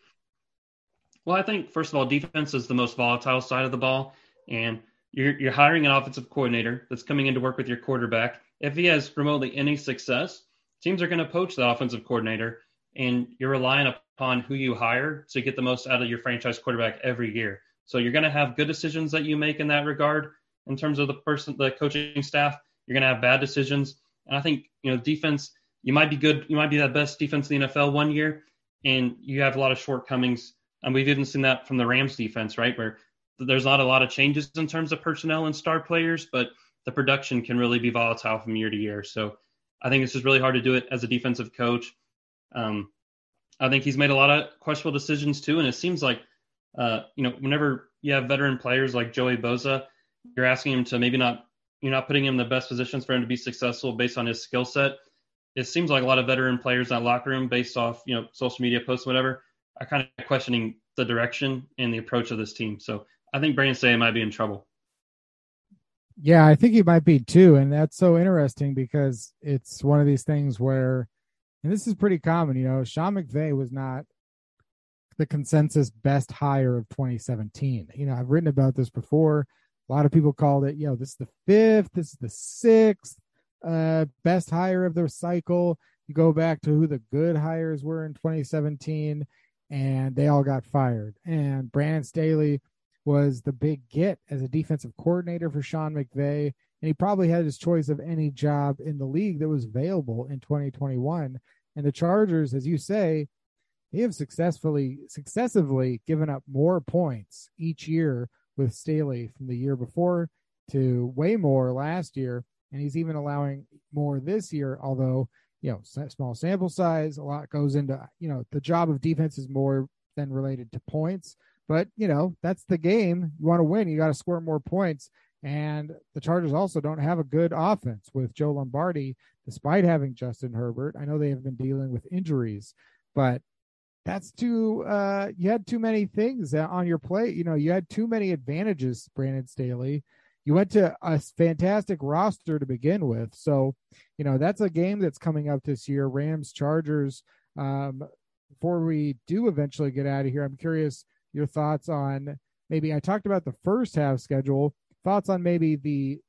[SPEAKER 2] Well, I think first of all, defense is the most volatile side of the ball, and you're you're hiring an offensive coordinator that's coming in to work with your quarterback. If he has remotely any success, teams are going to poach the offensive coordinator, and you're relying upon who you hire to get the most out of your franchise quarterback every year. So you're going to have good decisions that you make in that regard in terms of the person, the coaching staff. You're going to have bad decisions, and I think you know defense. You might be good. You might be the best defense in the NFL one year, and you have a lot of shortcomings. And we've even seen that from the Rams defense, right, where there's not a lot of changes in terms of personnel and star players, but the production can really be volatile from year to year. So I think it's just really hard to do it as a defensive coach. Um, I think he's made a lot of questionable decisions too, and it seems like uh, you know whenever you have veteran players like Joey Bosa, you're asking him to maybe not you're not putting him in the best positions for him to be successful based on his skill set. It seems like a lot of veteran players in that locker room, based off you know social media posts, whatever, are kind of questioning the direction and the approach of this team. So I think Brandon Staley might be in trouble.
[SPEAKER 1] Yeah, I think he might be too, and that's so interesting because it's one of these things where, and this is pretty common. You know, Sean McVay was not the consensus best hire of 2017. You know, I've written about this before. A lot of people called it, you know, this is the fifth, this is the sixth uh, best hire of the cycle. You go back to who the good hires were in 2017, and they all got fired. And Brandon Staley was the big get as a defensive coordinator for Sean McVay. And he probably had his choice of any job in the league that was available in 2021. And the Chargers, as you say, they have successfully successively given up more points each year with Staley from the year before to way more last year. And he's even allowing more this year, although, you know, small sample size, a lot goes into, you know, the job of defense is more than related to points. But, you know, that's the game. You want to win, you got to score more points. And the Chargers also don't have a good offense with Joe Lombardi, despite having Justin Herbert. I know they have been dealing with injuries, but that's too uh you had too many things on your plate you know you had too many advantages brandon staley you went to a fantastic roster to begin with so you know that's a game that's coming up this year rams chargers um before we do eventually get out of here i'm curious your thoughts on maybe i talked about the first half schedule thoughts on maybe the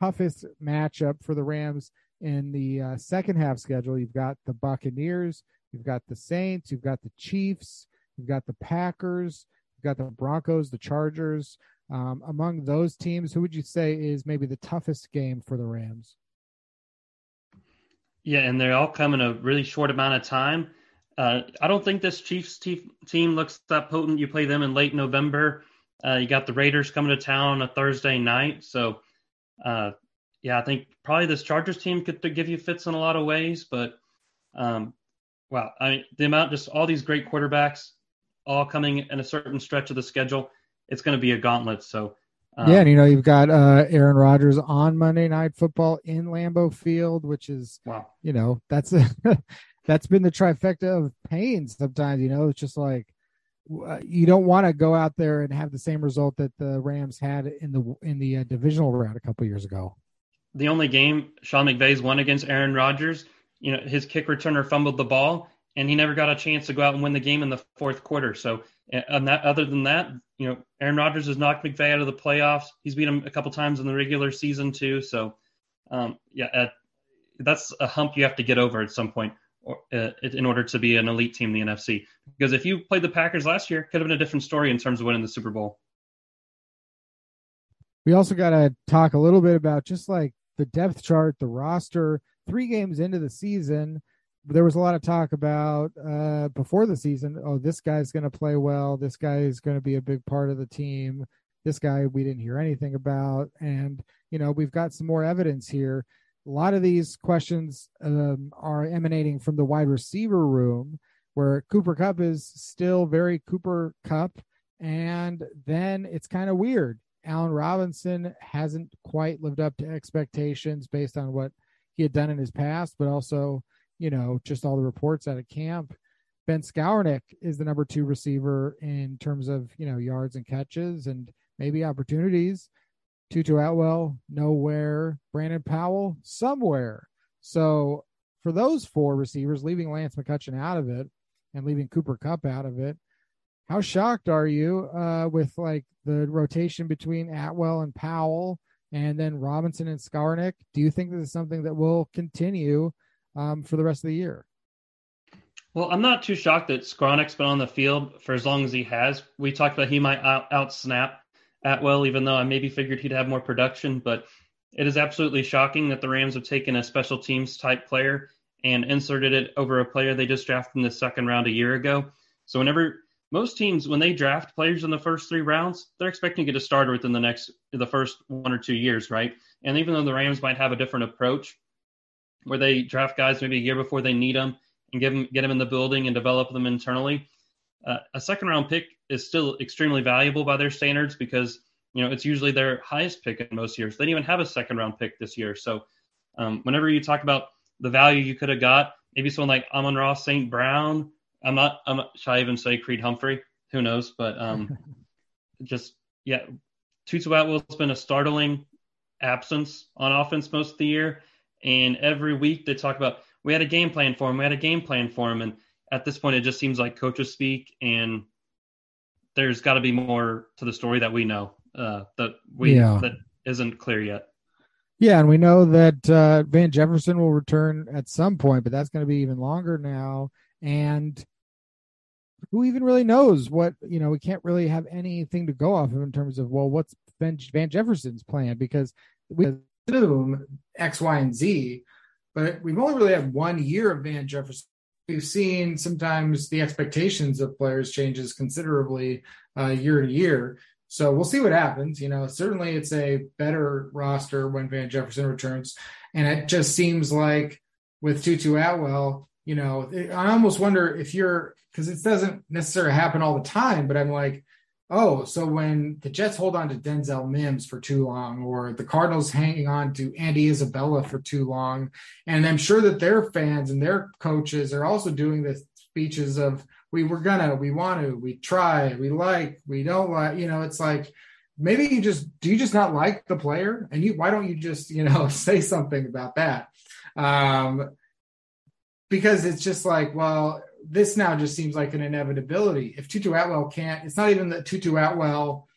[SPEAKER 1] toughest matchup for the rams in the uh, second half schedule you've got the buccaneers You've got the Saints, you've got the Chiefs, you've got the Packers, you've got the Broncos, the Chargers. Um, among those teams, who would you say is maybe the toughest game for the Rams?
[SPEAKER 2] Yeah, and they all come in a really short amount of time. Uh, I don't think this Chiefs te- team looks that potent. You play them in late November. Uh, you got the Raiders coming to town on a Thursday night. So, uh, yeah, I think probably this Chargers team could give you fits in a lot of ways, but um, Wow. I mean, the amount, just all these great quarterbacks all coming in a certain stretch of the schedule, it's going to be a gauntlet. So,
[SPEAKER 1] um, yeah, and you know, you've got uh, Aaron Rodgers on Monday Night Football in Lambeau Field, which is, wow, you know, that's a, *laughs* that's been the trifecta of pain. Sometimes, you know, it's just like uh, you don't want to go out there and have the same result that the Rams had in the in the uh, divisional round a couple years ago.
[SPEAKER 2] The only game Sean McVay's won against Aaron Rodgers you know, his kick returner fumbled the ball and he never got a chance to go out and win the game in the fourth quarter. So, and that, other than that, you know, Aaron Rodgers has knocked McVay out of the playoffs. He's beat him a couple times in the regular season too. So, um, yeah, uh, that's a hump you have to get over at some point uh, in order to be an elite team in the NFC. Because if you played the Packers last year, could have been a different story in terms of winning the Super Bowl.
[SPEAKER 1] We also got to talk a little bit about just like the depth chart, the roster, three games into the season, there was a lot of talk about uh, before the season. Oh, this guy's going to play well. This guy is going to be a big part of the team. This guy we didn't hear anything about, and you know we've got some more evidence here. A lot of these questions um, are emanating from the wide receiver room, where Cooper Kupp is still very Cooper Kupp. and then it's kind of weird. Allen Robinson hasn't quite lived up to expectations based on what he had done in his past, but also, you know, just all the reports out of camp. Ben Skowronek is the number two receiver in terms of, you know, yards and catches and maybe opportunities. Tutu Atwell, nowhere. Brandon Powell, somewhere. So for those four receivers, leaving Lance McCutcheon out of it and leaving Cooper Kupp out of it, how shocked are you uh, with like the rotation between Atwell and Powell and then Robinson and Skowronek? Do you think this is something that will continue um, for the rest of the year?
[SPEAKER 2] Well, I'm not too shocked that Skowronek's been on the field for as long as he has. We talked about he might out snap Atwell, even though I maybe figured he'd have more production. But it is absolutely shocking that the Rams have taken a special teams type player and inserted it over a player they just drafted in the second round a year ago. So whenever most teams, when they draft players in the first three rounds, they're expecting to get a starter within the next the first one or two years, right? And even though the Rams might have a different approach, where they draft guys maybe a year before they need them and give them, get them in the building and develop them internally, uh, a second round pick is still extremely valuable by their standards because you know it's usually their highest pick in most years. They didn't even have a second round pick this year, so um, whenever you talk about the value you could have got, maybe someone like Amon-Ra St. Brown I'm not. I'm not, should I even say Creed Humphrey? Who knows? But um, *laughs* just yeah, Tutu Atwell's been a startling absence on offense most of the year, and every week they talk about we had a game plan for him. We had a game plan for him, and at this point, it just seems like coaches speak, and there's got to be more to the story that we know uh, that we yeah. that isn't clear yet.
[SPEAKER 1] Yeah, and we know that uh, Van Jefferson will return at some point, but that's going to be even longer now. And who even really knows what you know we can't really have anything to go off of in terms of well what's van, van jefferson's plan because we assume x y and z but we've only really had one year of van jefferson we've seen sometimes the expectations of players changes considerably uh, year to year. So we'll see what happens you know certainly it's a better roster when van jefferson returns. And it just seems like with tutu atwell you know i almost wonder if you're because it doesn't necessarily happen all the time, but I'm like, oh, so when the Jets hold on to Denzel Mims for too long, or the Cardinals hanging on to Andy Isabella for too long, and I'm sure that their fans and their coaches are also doing the speeches of we were gonna, we want to, we try, we like, we don't like, you know, it's like maybe you just do you just not like the player, and you why don't you just you know *laughs* say something about that? Um, because it's just like, well, this now just seems like an inevitability. If Tutu Atwell can't, it's not even that Tutu Atwell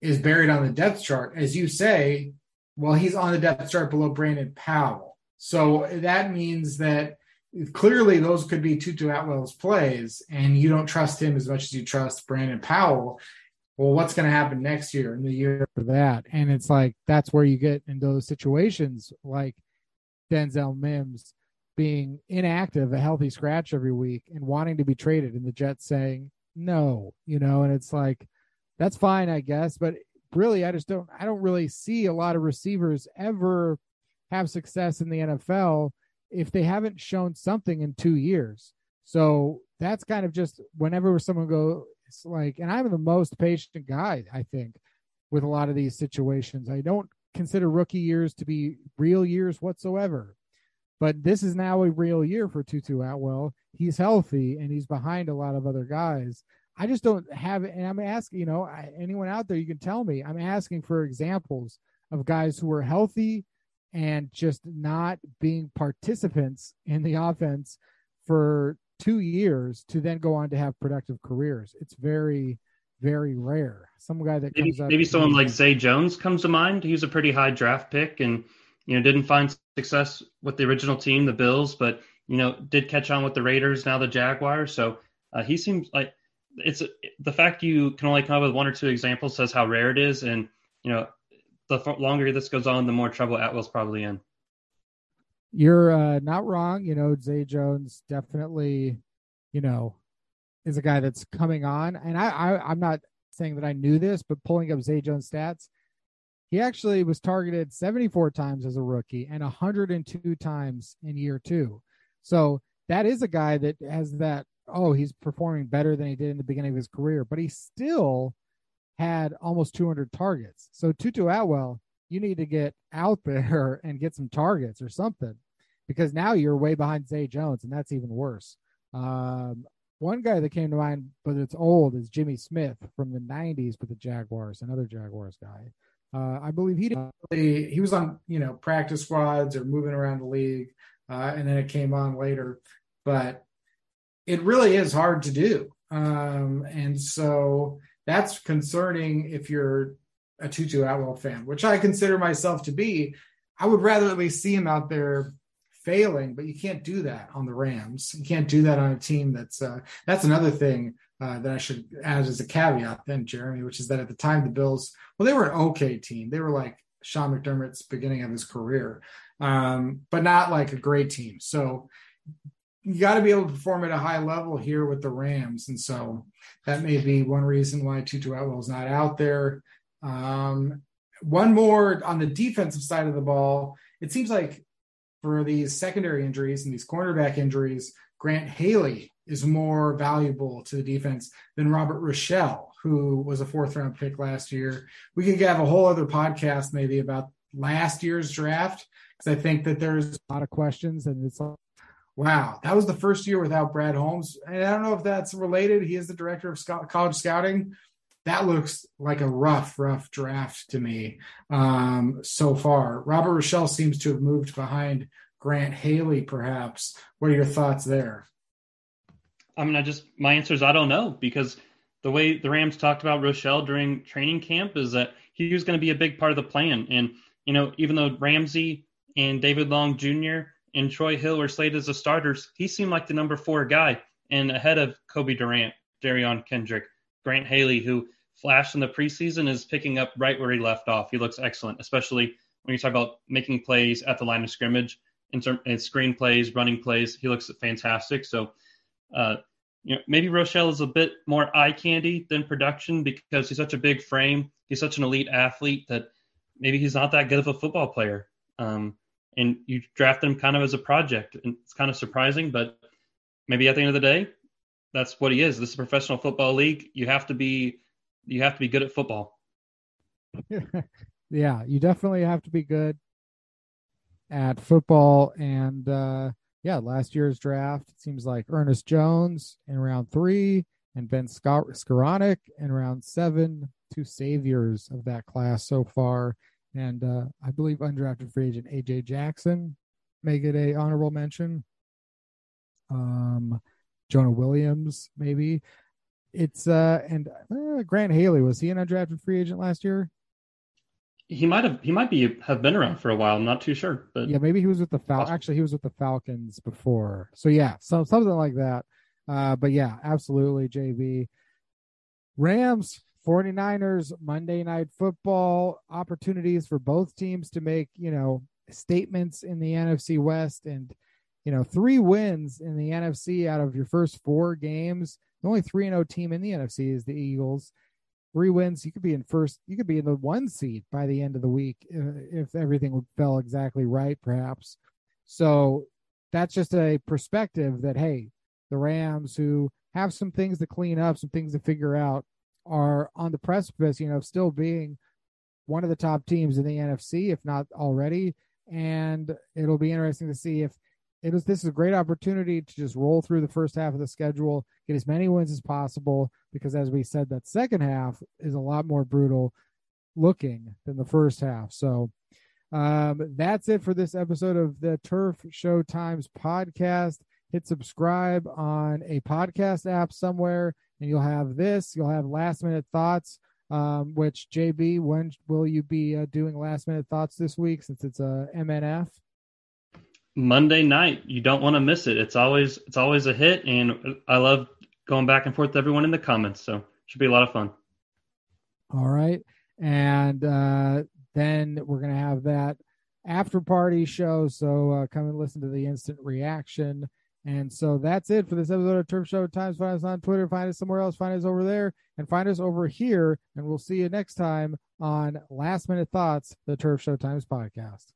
[SPEAKER 1] is buried on the depth chart, as you say. Well, he's on the depth chart below Brandon Powell, so that means that clearly those could be Tutu Atwell's plays, and you don't trust him as much as you trust Brandon Powell. Well, what's going to happen next year and the year for that? And it's like that's where you get in those situations like Denzel Mims being inactive, a healthy scratch every week, and wanting to be traded, and the Jets saying no, you know, and it's like that's fine, I guess, but really, I just don't, I don't really see a lot of receivers ever have success in the NFL if they haven't shown something in two years. So that's kind of just whenever someone goes like, and I'm the most patient guy, I think, with a lot of these situations. I don't consider rookie years to be real years whatsoever. But this is now a real year for Tutu Atwell. He's healthy and he's behind a lot of other guys. I just don't have it. And I'm asking, you know, anyone out there, you can tell me. I'm asking for examples of guys who are healthy and just not being participants in the offense for two years to then go on to have productive careers. It's very, very rare. Some guy that
[SPEAKER 2] maybe,
[SPEAKER 1] comes up.
[SPEAKER 2] Maybe someone like Zay Jones comes to mind. He's a pretty high draft pick and you know, didn't find success with the original team, the Bills, but you know, did catch on with the Raiders, now the Jaguars. So uh, he seems like it's the fact you can only come up with one or two examples says how rare it is, and you know, the longer this goes on, the more trouble Atwell's probably in.
[SPEAKER 1] You're uh, not wrong. You know, Zay Jones definitely, you know, is a guy that's coming on, and I, I I'm not saying that I knew this, but pulling up Zay Jones stats, he actually was targeted 74 times as a rookie and 102 times in year two. So that is a guy that has that, oh, he's performing better than he did in the beginning of his career, but he still had almost 200 targets. So Tutu Atwell, you need to get out *laughs* there and get some targets or something because now you're way behind Zay Jones, and that's even worse. Um, one guy that came to mind, but it's old, is Jimmy Smith from the 90s with the Jaguars, another Jaguars guy. Uh, I believe he did.
[SPEAKER 3] He was on, you know, practice squads or moving around the league, uh, and then it came on later. But it really is hard to do, um, and so that's concerning if you're a Tutu Atwell fan, which I consider myself to be. I would rather at least see him out there failing, but you can't do that on the Rams. You can't do that on a team that's uh, that's another thing uh, that I should add as a caveat then, Jeremy, which is that at the time the Bills, well, they were an okay team. They were like Sean McDermott's beginning of his career, um, but not like a great team. So you got to be able to perform at a high level here with the Rams, and so that may be one reason why Tutu Atwell is not out there. Um, one more on the defensive side of the ball. It seems like for these secondary injuries and these cornerback injuries, Grant Haley is more valuable to the defense than Robert Rochell, who was a fourth round pick last year. We could have a whole other podcast maybe about last year's draft because I think that there's
[SPEAKER 1] a lot of questions and it's like,
[SPEAKER 3] wow, that was the first year without Brad Holmes. And I don't know if that's related. He is the director of scout, college scouting that looks like a rough, rough draft to me um, so far. Robert Rochell seems to have moved behind Grant Haley, perhaps. What are your thoughts there?
[SPEAKER 2] I mean, I just my answer is I don't know because the way the Rams talked about Rochell during training camp is that he was going to be a big part of the plan. And you know, even though Ramsey and David Long Jr. and Troy Hill were slated as the starters, he seemed like the number four guy and ahead of Cobie Durant, Derion Kendrick, Grant Haley, who flashed in the preseason, is picking up right where he left off. He looks excellent, especially when you talk about making plays at the line of scrimmage, in, term, in screen plays, running plays. He looks fantastic. So, uh, you know, maybe Rochell is a bit more eye candy than production because he's such a big frame. He's such an elite athlete that maybe he's not that good of a football player. Um, and you draft him kind of as a project, and it's kind of surprising, but maybe at the end of the day, that's what he is. This is a professional football league. You have to be you have to be good at football. *laughs*
[SPEAKER 1] yeah, you definitely have to be good at football. And uh, yeah, last year's draft, it seems like Ernest Jones in round three and Ben Skowronek in round seven, two saviors of that class so far. And uh, I believe undrafted free agent AJ Jackson may get a honorable mention. Um, Jonah Williams, maybe. It's uh and uh, Grant Haley was he an undrafted free agent last year?
[SPEAKER 2] He might have he might be have been around for a while. I'm not too sure, but
[SPEAKER 1] yeah, maybe he was with the Fal. Actually, he was with the Falcons before. So yeah, so something like that. Uh, but yeah, absolutely, JB. Rams 49ers Monday night football opportunities for both teams to make, you know, statements in the NFC West and you know, three wins in the NFC out of your first four games the only 3 0 team in the NFC is the Eagles. Three wins, you could be in first, you could be in the one seed by the end of the week uh, if everything fell exactly right, perhaps. So that's just a perspective that, hey, the Rams, who have some things to clean up, some things to figure out, are on the precipice, you know, still being one of the top teams in the NFC, if not already. And it'll be interesting to see if it was this is a great opportunity to just roll through the first half of the schedule, get as many wins as possible, because as we said, that second half is a lot more brutal looking than the first half. So um, that's it for this episode of the Turf Show Times podcast. Hit subscribe on a podcast app somewhere, and you'll have this. You'll have last minute thoughts. Um, which JB, when will you be uh, doing last minute thoughts this week since it's a MNF?
[SPEAKER 2] Monday night. You don't want to miss it. It's always it's always a hit, and I love going back and forth with everyone in the comments. So should be a lot of fun.
[SPEAKER 1] All right, and uh, then we're gonna have that after party show. So uh, come and listen to the instant reaction. And so that's it for this episode of Turf Show Times. Find us on Twitter, find us somewhere else, find us over there, and find us over here. And we'll see you next time on Last Minute Thoughts, the Turf Show Times podcast.